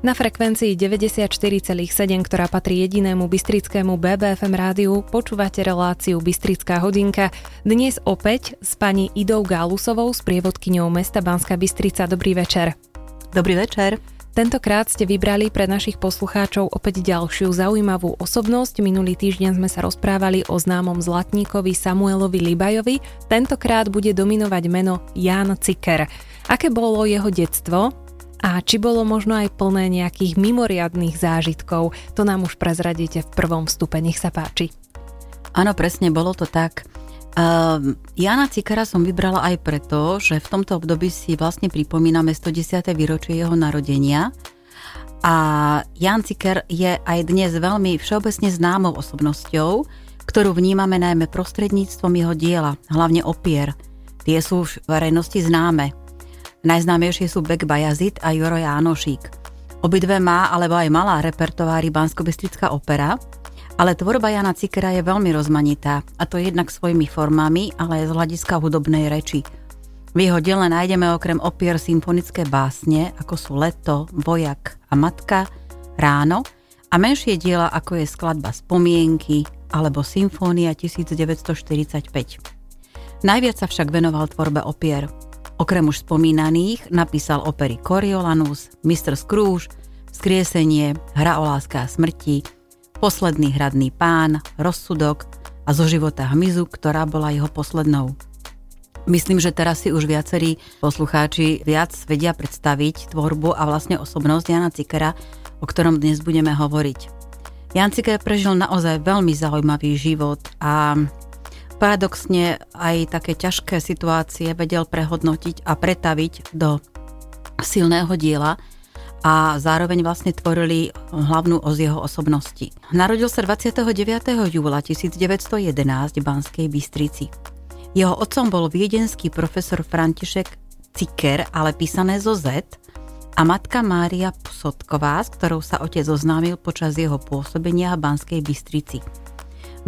Na frekvencii 94,7, ktorá patrí jedinému bystrickému BBFM rádiu, počúvate reláciu Bystrická hodinka. Dnes opäť s pani Idou Gálusovou, s prievodkyňou mesta Banská Bystrica. Dobrý večer. Dobrý večer. Tentokrát ste vybrali pre našich poslucháčov opäť ďalšiu zaujímavú osobnosť. Minulý týždeň sme sa rozprávali o známom zlatníkovi Samuelovi Libajovi. Tentokrát bude dominovať meno Jan Ciker. Aké bolo jeho detstvo? A či bolo možno aj plné nejakých mimoriadných zážitkov, to nám už prezradíte v prvom vstupe, nech sa páči. Áno, presne, bolo to tak. Uh, Jana Cikara som vybrala aj preto, že v tomto období si vlastne pripomíname 110. výročie jeho narodenia a Jan Ciker je aj dnes veľmi všeobecne známou osobnosťou, ktorú vnímame najmä prostredníctvom jeho diela, hlavne opier. Tie sú v verejnosti známe. Najznámejšie sú Bek Bajazit a Joro Jánošík. Obidve má alebo aj malá repertoári bansko opera, ale tvorba Jana Cikera je veľmi rozmanitá, a to jednak svojimi formami, ale aj z hľadiska hudobnej reči. V jeho diele nájdeme okrem opier symfonické básne, ako sú Leto, Vojak a Matka, Ráno a menšie diela, ako je skladba Spomienky alebo Symfónia 1945. Najviac sa však venoval tvorbe opier. Okrem už spomínaných napísal opery Coriolanus, Mr. Scrooge, Skriesenie, Hra o láska a smrti, Posledný hradný pán, Rozsudok a zo života hmyzu, ktorá bola jeho poslednou. Myslím, že teraz si už viacerí poslucháči viac vedia predstaviť tvorbu a vlastne osobnosť Jana Cikera, o ktorom dnes budeme hovoriť. Jan Ciker prežil naozaj veľmi zaujímavý život a paradoxne aj také ťažké situácie vedel prehodnotiť a pretaviť do silného diela a zároveň vlastne tvorili hlavnú os jeho osobnosti. Narodil sa 29. júla 1911 v Banskej Bystrici. Jeho otcom bol viedenský profesor František Ciker, ale písané zo Z, a matka Mária Psotková, s ktorou sa otec oznámil počas jeho pôsobenia v Banskej Bystrici.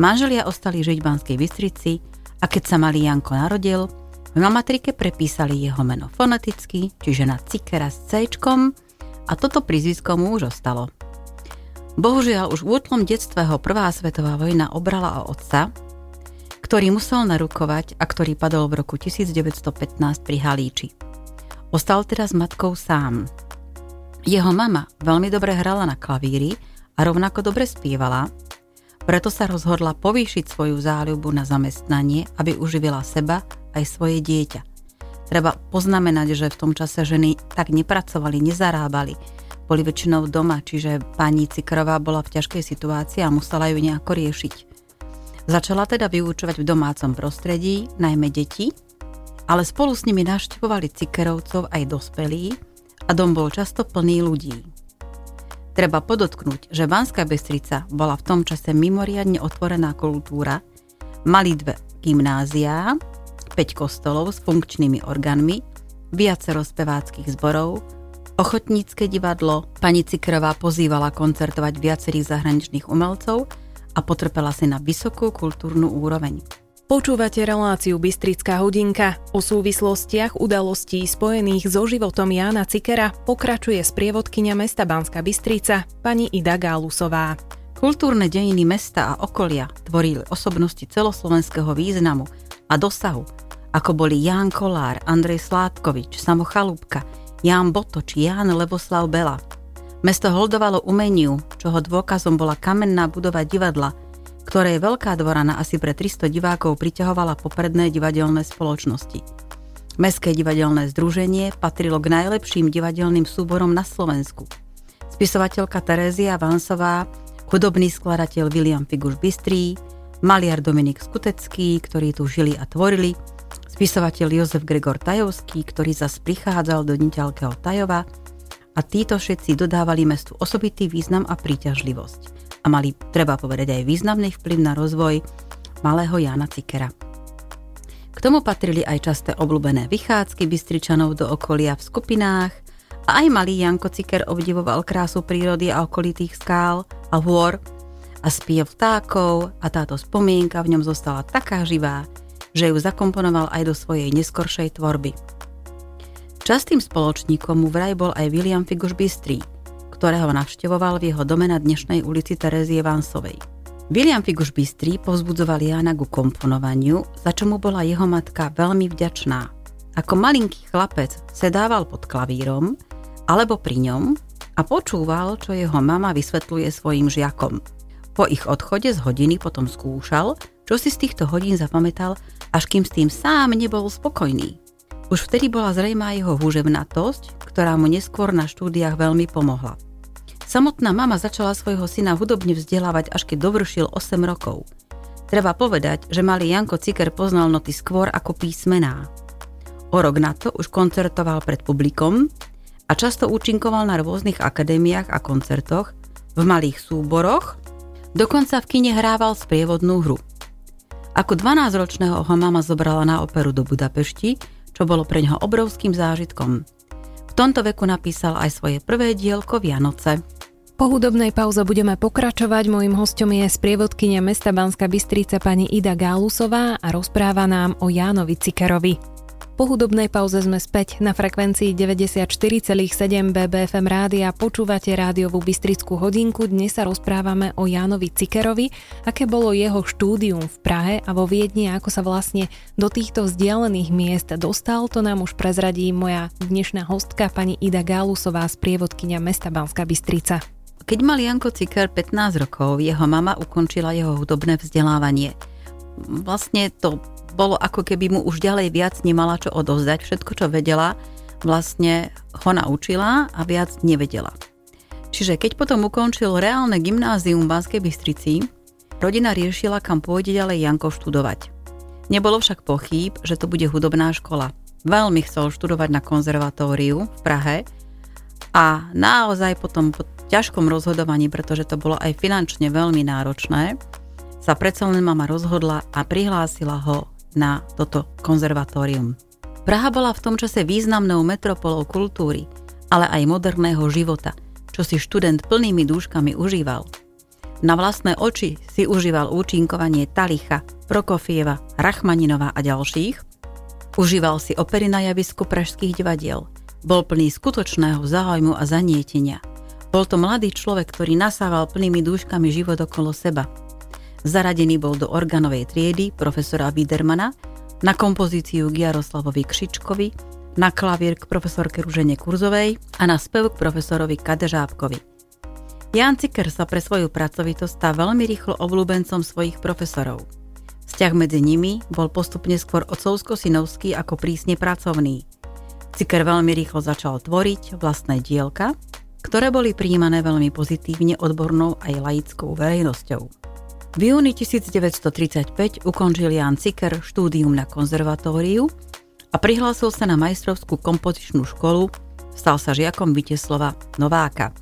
Manželia ostali žiť v Banskej Bystrici a keď sa malý Janko narodil, v matrike prepísali jeho meno foneticky, čiže na Cikera s C a toto prízvisko mu už ostalo. Bohužiaľ už v útlom detstve ho prvá svetová vojna obrala o otca, ktorý musel narukovať a ktorý padol v roku 1915 pri Halíči. Ostal teraz matkou sám. Jeho mama veľmi dobre hrala na klavíri a rovnako dobre spievala, preto sa rozhodla povýšiť svoju záľubu na zamestnanie, aby uživila seba aj svoje dieťa. Treba poznamenať, že v tom čase ženy tak nepracovali, nezarábali. Boli väčšinou doma, čiže pani Cikrová bola v ťažkej situácii a musela ju nejako riešiť. Začala teda vyučovať v domácom prostredí, najmä deti, ale spolu s nimi navštevovali Cikerovcov aj dospelí a dom bol často plný ľudí. Treba podotknúť, že Banská Bystrica bola v tom čase mimoriadne otvorená kultúra, mali dve gymnáziá, 5 kostolov s funkčnými orgánmi, viacero speváckých zborov, ochotnícke divadlo, pani Cikrová pozývala koncertovať viacerých zahraničných umelcov a potrpela si na vysokú kultúrnu úroveň. Počúvate reláciu Bystrická hodinka. O súvislostiach udalostí spojených so životom Jána Cikera pokračuje sprievodkynia mesta Banska Bystrica, pani Ida Gálusová. Kultúrne dejiny mesta a okolia tvorili osobnosti celoslovenského významu a dosahu, ako boli Ján Kolár, Andrej Sládkovič, Samo Chalúbka, Ján Botoč, Ján Leboslav Bela. Mesto holdovalo umeniu, čoho dôkazom bola kamenná budova divadla – ktorej veľká dvora na asi pre 300 divákov priťahovala popredné divadelné spoločnosti. Mestské divadelné združenie patrilo k najlepším divadelným súborom na Slovensku. Spisovateľka Terézia Vansová, hudobný skladateľ William Figuš Bystrý, maliar Dominik Skutecký, ktorí tu žili a tvorili, spisovateľ Jozef Gregor Tajovský, ktorý zas prichádzal do Niťalkého Tajova a títo všetci dodávali mestu osobitý význam a príťažlivosť a mali, treba povedať, aj významný vplyv na rozvoj malého Jana Cikera. K tomu patrili aj časté obľúbené vychádzky Bystričanov do okolia v skupinách a aj malý Janko Ciker obdivoval krásu prírody a okolitých skál a hôr a spiev vtákov a táto spomienka v ňom zostala taká živá, že ju zakomponoval aj do svojej neskoršej tvorby. Častým spoločníkom mu vraj bol aj William Figuš Bystrý, ktorého navštevoval v jeho dome na dnešnej ulici Terezie Vansovej. William Figuš Bystrý povzbudzoval Jána ku komponovaniu, za čo mu bola jeho matka veľmi vďačná. Ako malinký chlapec sedával pod klavírom alebo pri ňom a počúval, čo jeho mama vysvetľuje svojim žiakom. Po ich odchode z hodiny potom skúšal, čo si z týchto hodín zapamätal, až kým s tým sám nebol spokojný. Už vtedy bola zrejmá jeho húževnatosť, ktorá mu neskôr na štúdiách veľmi pomohla. Samotná mama začala svojho syna hudobne vzdelávať, až keď dovršil 8 rokov. Treba povedať, že malý Janko Ciker poznal noty skôr ako písmená. O rok na to už koncertoval pred publikom a často účinkoval na rôznych akadémiách a koncertoch, v malých súboroch, dokonca v kine hrával sprievodnú hru. Ako 12-ročného ho mama zobrala na operu do Budapešti, čo bolo pre ňoho obrovským zážitkom. V tomto veku napísal aj svoje prvé dielko Vianoce. Po hudobnej pauze budeme pokračovať. Mojím hostom je sprievodkynia mesta Banska Bystrica pani Ida Gálusová a rozpráva nám o Jánovi Cikerovi. Po hudobnej pauze sme späť na frekvencii 94,7 BBFM rádia. Počúvate rádiovú Bystrickú hodinku. Dnes sa rozprávame o Jánovi Cikerovi, aké bolo jeho štúdium v Prahe a vo Viedni, ako sa vlastne do týchto vzdialených miest dostal. To nám už prezradí moja dnešná hostka pani Ida Gálusová z prievodkynia mesta Banská Bystrica. Keď mal Janko Ciker 15 rokov, jeho mama ukončila jeho hudobné vzdelávanie. Vlastne to bolo ako keby mu už ďalej viac nemala čo odovzdať. Všetko, čo vedela, vlastne ho naučila a viac nevedela. Čiže keď potom ukončil reálne gymnázium v Banskej Bystrici, rodina riešila, kam pôjde ďalej Janko študovať. Nebolo však pochýb, že to bude hudobná škola. Veľmi chcel študovať na konzervatóriu v Prahe a naozaj potom po ťažkom rozhodovaní, pretože to bolo aj finančne veľmi náročné, sa predsa len mama rozhodla a prihlásila ho na toto konzervatórium. Praha bola v tom čase významnou metropolou kultúry, ale aj moderného života, čo si študent plnými dúškami užíval. Na vlastné oči si užíval účinkovanie Talicha, Prokofieva, Rachmaninova a ďalších. Užíval si opery na javisku pražských divadiel. Bol plný skutočného záujmu a zanietenia. Bol to mladý človek, ktorý nasával plnými dúškami život okolo seba – Zaradený bol do organovej triedy profesora Widermana, na kompozíciu k Jaroslavovi Kšičkovi, na klavír k profesorke Ružene Kurzovej a na spev k profesorovi Kadežábkovi. Jan Ciker sa pre svoju pracovitosť stal veľmi rýchlo obľúbencom svojich profesorov. Vzťah medzi nimi bol postupne skôr otcovsko-synovský ako prísne pracovný. Ciker veľmi rýchlo začal tvoriť vlastné dielka, ktoré boli príjmané veľmi pozitívne odbornou aj laickou verejnosťou. V júni 1935 ukončil Jan Ciker štúdium na konzervatóriu a prihlásil sa na majstrovskú kompozičnú školu, stal sa žiakom Viteslova Nováka.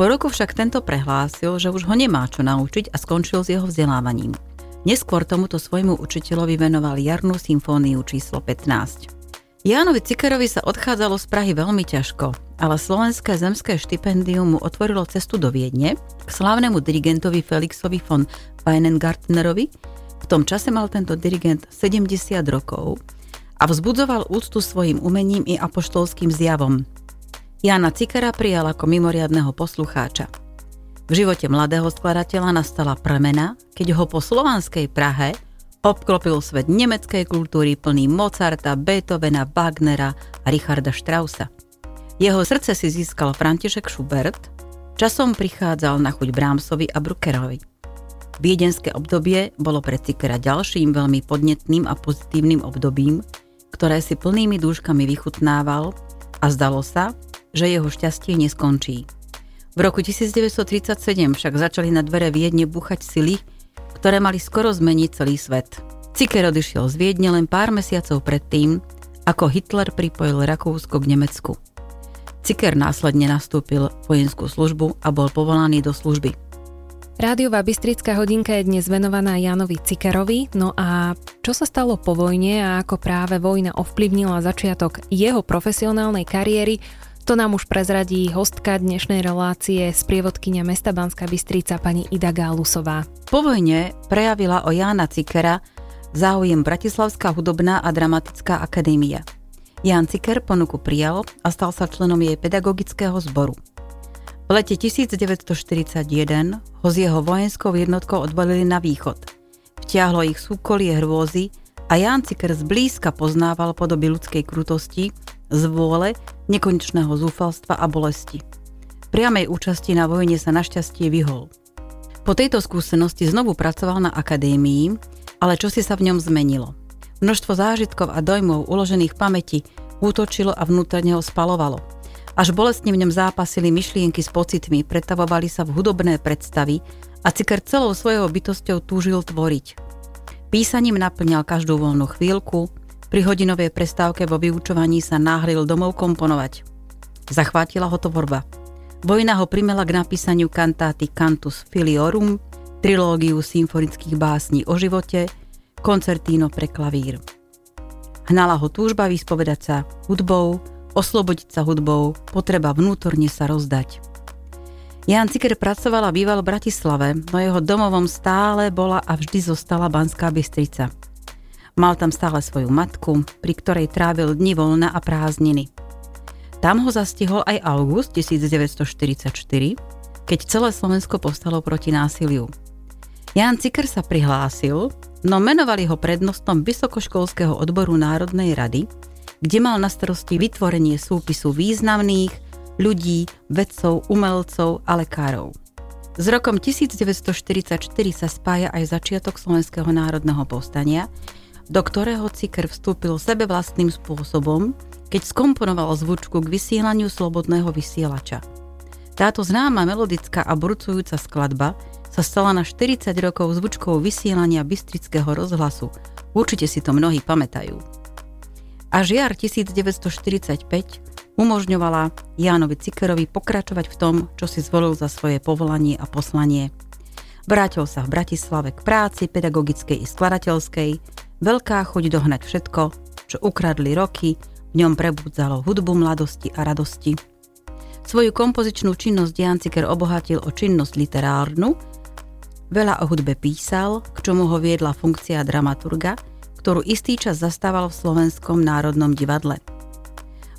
Po roku však tento prehlásil, že už ho nemá čo naučiť a skončil s jeho vzdelávaním. Neskôr tomuto svojmu učiteľovi venoval jarnú symfóniu číslo 15. Jánovi Cikerovi sa odchádzalo z Prahy veľmi ťažko, ale Slovenské zemské štipendium mu otvorilo cestu do Viedne k slávnemu dirigentovi Felixovi von Weinengartnerovi. V tom čase mal tento dirigent 70 rokov a vzbudzoval úctu svojim umením i apoštolským zjavom. Jana Cikera prijal ako mimoriadného poslucháča. V živote mladého skladateľa nastala premena, keď ho po slovanskej Prahe Obklopil svet nemeckej kultúry plný Mozarta, Beethovena, Wagnera a Richarda Straussa. Jeho srdce si získal František Schubert, časom prichádzal na chuť Brahmsovi a Bruckerovi. Viedenské obdobie bolo pre Cikera ďalším veľmi podnetným a pozitívnym obdobím, ktoré si plnými dúškami vychutnával a zdalo sa, že jeho šťastie neskončí. V roku 1937 však začali na dvere Viedne búchať sily, ktoré mali skoro zmeniť celý svet. Ciker odišiel z Viedne len pár mesiacov predtým, ako Hitler pripojil Rakúsko k Nemecku. Ciker následne nastúpil vojenskú službu a bol povolaný do služby. Rádiová Bystrická hodinka je dnes venovaná Janovi Cikerovi, no a čo sa stalo po vojne a ako práve vojna ovplyvnila začiatok jeho profesionálnej kariéry, to nám už prezradí hostka dnešnej relácie z prievodkynia mesta Banská Bystrica pani Ida Gálusová. Po vojne prejavila o Jána Cikera záujem Bratislavská hudobná a dramatická akadémia. Ján Ciker ponuku prijal a stal sa členom jej pedagogického zboru. lete 1941 ho z jeho vojenskou jednotkou odbalili na východ. Vtiahlo ich súkolie hrôzy a Jan Ciker zblízka poznával podoby ľudskej krutosti, zvôle, nekonečného zúfalstva a bolesti. Priamej účasti na vojne sa našťastie vyhol. Po tejto skúsenosti znovu pracoval na akadémii, ale čo si sa v ňom zmenilo. Množstvo zážitkov a dojmov uložených v pamäti útočilo a vnútorne ho spalovalo – až bolestne v ňom zápasili myšlienky s pocitmi, pretavovali sa v hudobné predstavy a Ciker celou svojou bytosťou túžil tvoriť. Písaním naplňal každú voľnú chvíľku, pri hodinovej prestávke vo vyučovaní sa náhlil domov komponovať. Zachvátila ho tvorba. Vojna ho primela k napísaniu kantáty Cantus Filiorum, trilógiu symfonických básní o živote, koncertíno pre klavír. Hnala ho túžba vyspovedať sa hudbou, oslobodiť sa hudbou, potreba vnútorne sa rozdať. Jan Ciker pracoval a býval v Bratislave, no jeho domovom stále bola a vždy zostala Banská Bystrica. Mal tam stále svoju matku, pri ktorej trávil dni voľna a prázdniny. Tam ho zastihol aj august 1944, keď celé Slovensko povstalo proti násiliu. Jan Ciker sa prihlásil, no menovali ho prednostom Vysokoškolského odboru Národnej rady, kde mal na starosti vytvorenie súpisu významných ľudí, vedcov, umelcov a lekárov. S rokom 1944 sa spája aj začiatok Slovenského národného povstania, do ktorého Ciker vstúpil sebe vlastným spôsobom, keď skomponoval zvučku k vysielaniu slobodného vysielača. Táto známa melodická a brucujúca skladba sa stala na 40 rokov zvučkou vysielania Bystrického rozhlasu. Určite si to mnohí pamätajú. Až jar 1945 umožňovala Jánovi Cikerovi pokračovať v tom, čo si zvolil za svoje povolanie a poslanie. Vrátil sa v Bratislave k práci pedagogickej i skladateľskej, veľká chuť dohnať všetko, čo ukradli roky, v ňom prebudzalo hudbu mladosti a radosti. Svoju kompozičnú činnosť Jan Ciker obohatil o činnosť literárnu, veľa o hudbe písal, k čomu ho viedla funkcia dramaturga – ktorú istý čas zastával v Slovenskom národnom divadle.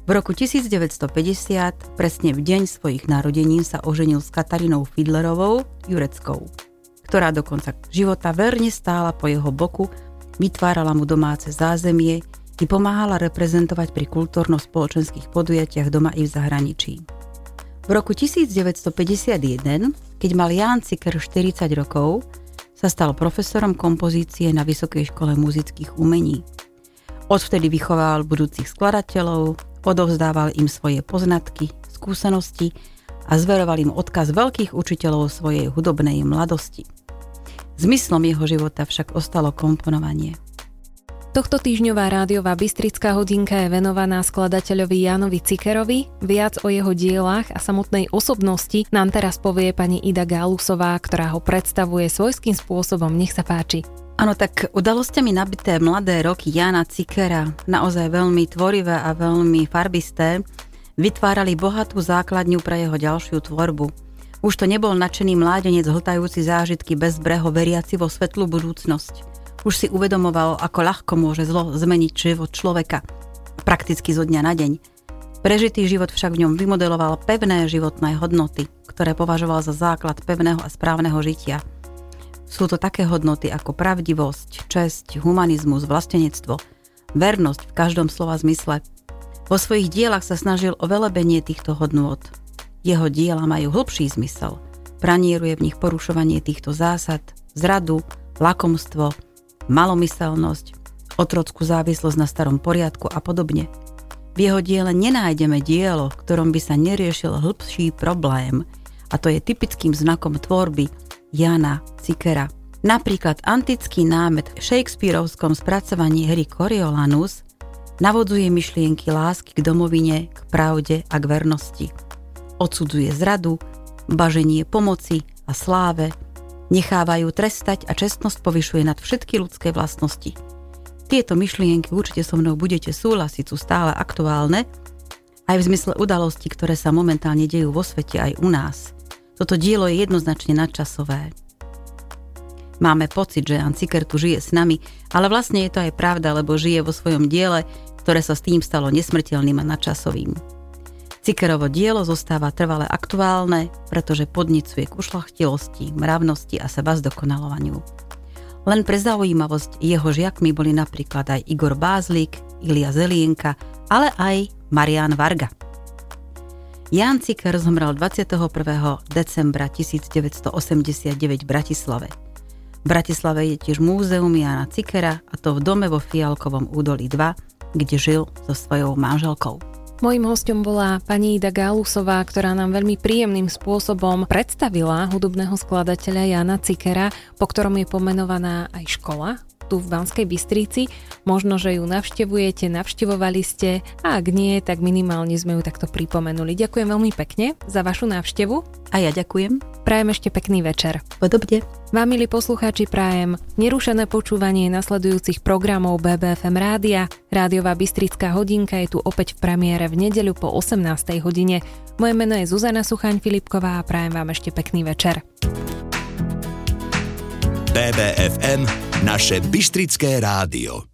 V roku 1950, presne v deň svojich narodenín, sa oženil s Katarínou Fidlerovou Jureckou, ktorá do konca života verne stála po jeho boku, vytvárala mu domáce zázemie i pomáhala reprezentovať pri kultúrno-spoločenských podujatiach doma i v zahraničí. V roku 1951, keď mal Ján Ciker 40 rokov, sa stal profesorom kompozície na Vysokej škole muzických umení. Odvtedy vychovával budúcich skladateľov, odovzdával im svoje poznatky, skúsenosti a zveroval im odkaz veľkých učiteľov svojej hudobnej mladosti. Zmyslom jeho života však ostalo komponovanie. Tohto týždňová rádiová Bystrická hodinka je venovaná skladateľovi Jánovi Cikerovi. Viac o jeho dielach a samotnej osobnosti nám teraz povie pani Ida Gálusová, ktorá ho predstavuje svojským spôsobom. Nech sa páči. Áno, tak udalosťami nabité mladé roky Jana Cikera, naozaj veľmi tvorivé a veľmi farbisté, vytvárali bohatú základňu pre jeho ďalšiu tvorbu. Už to nebol nadšený mládenec hltajúci zážitky bez breho veriaci vo svetlú budúcnosť. Už si uvedomoval, ako ľahko môže zlo zmeniť život človeka, prakticky zo dňa na deň. Prežitý život však v ňom vymodeloval pevné životné hodnoty, ktoré považoval za základ pevného a správneho žitia. Sú to také hodnoty ako pravdivosť, česť, humanizmus, vlastenectvo, vernosť v každom slova zmysle. Vo svojich dielach sa snažil o velebenie týchto hodnôt. Jeho diela majú hlbší zmysel. Pranieruje v nich porušovanie týchto zásad, zradu, lakomstvo, malomyselnosť, otrockú závislosť na starom poriadku a podobne. V jeho diele nenájdeme dielo, v ktorom by sa neriešil hĺbší problém, a to je typickým znakom tvorby Jana Cikera. Napríklad antický námet v Shakespeareovskom spracovaní hry Coriolanus navodzuje myšlienky lásky k domovine, k pravde a k vernosti. Odsudzuje zradu, baženie pomoci a sláve, nechávajú trestať a čestnosť povyšuje nad všetky ľudské vlastnosti. Tieto myšlienky určite so mnou budete súhlasiť, sú stále aktuálne, aj v zmysle udalostí, ktoré sa momentálne dejú vo svete aj u nás. Toto dielo je jednoznačne nadčasové. Máme pocit, že Jan Ciker tu žije s nami, ale vlastne je to aj pravda, lebo žije vo svojom diele, ktoré sa s tým stalo nesmrteľným a nadčasovým. Cikerovo dielo zostáva trvale aktuálne, pretože podnicuje k ušlachtilosti, mravnosti a seba zdokonalovaniu. Len pre zaujímavosť jeho žiakmi boli napríklad aj Igor Bázlik, Ilia Zelienka, ale aj Marian Varga. Jan Ciker zomrel 21. decembra 1989 v Bratislave. V Bratislave je tiež múzeum Jana Cikera a to v dome vo Fialkovom údolí 2, kde žil so svojou manželkou. Mojím hostom bola pani Ida Gálusová, ktorá nám veľmi príjemným spôsobom predstavila hudobného skladateľa Jana Cikera, po ktorom je pomenovaná aj škola tu v Banskej Bystrici. Možno, že ju navštevujete, navštevovali ste a ak nie, tak minimálne sme ju takto pripomenuli. Ďakujem veľmi pekne za vašu návštevu. A ja ďakujem. Prajem ešte pekný večer. Podobne. Vám, milí poslucháči, prajem nerušené počúvanie nasledujúcich programov BBFM rádia. Rádiová Bystrická hodinka je tu opäť v premiére v nedeľu po 18. hodine. Moje meno je Zuzana Suchaň Filipková a prajem vám ešte pekný večer. BBFM naše Bystrické rádio.